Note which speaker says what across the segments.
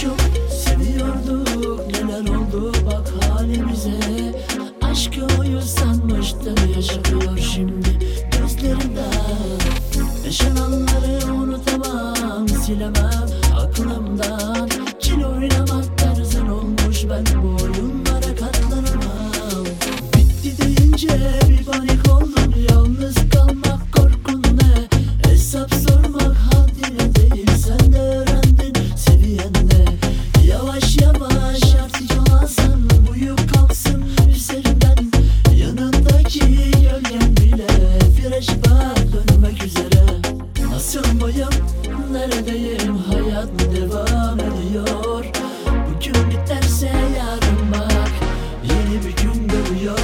Speaker 1: Çok seviyorduk neler oldu bak halimize. Aşkı oyun sanmıştı yaşıyor şimdi gözlerimde Yaşananları unutamam silemem aklımdan. Çin oynamak tarzın olmuş ben bu neredeyim hayat mı devam ediyor. Bugün biterse yarın bak yeni bir gün doğuyor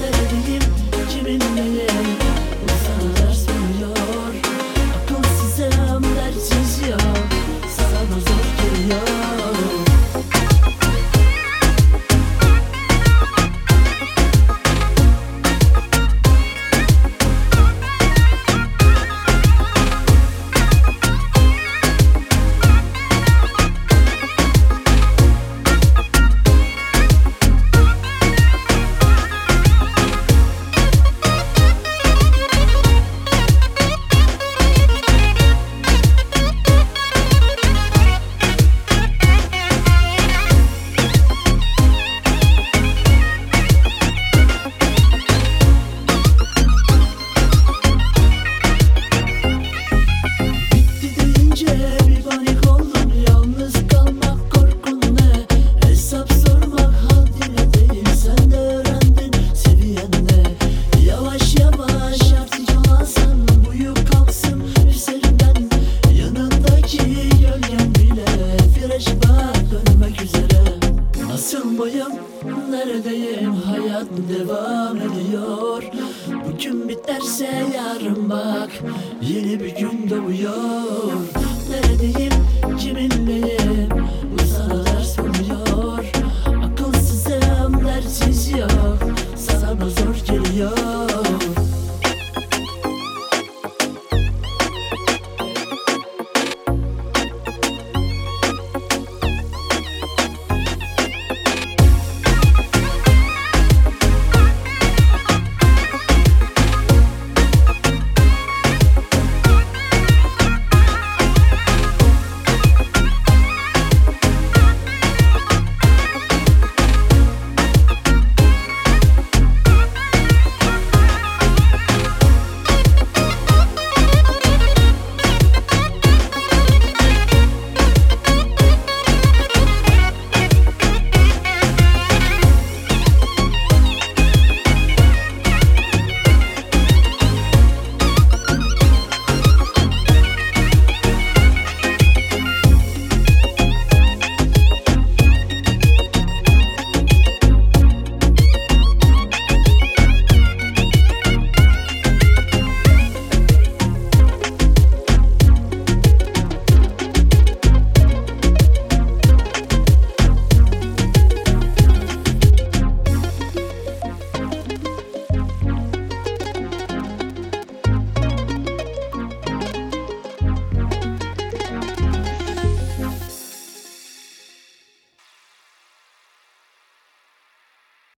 Speaker 1: Neredeyim kiminleyim hayat devam ediyor. Bugün biterse yarın bak Yeni bir gün doğuyor. Neredeyim kiminleyim?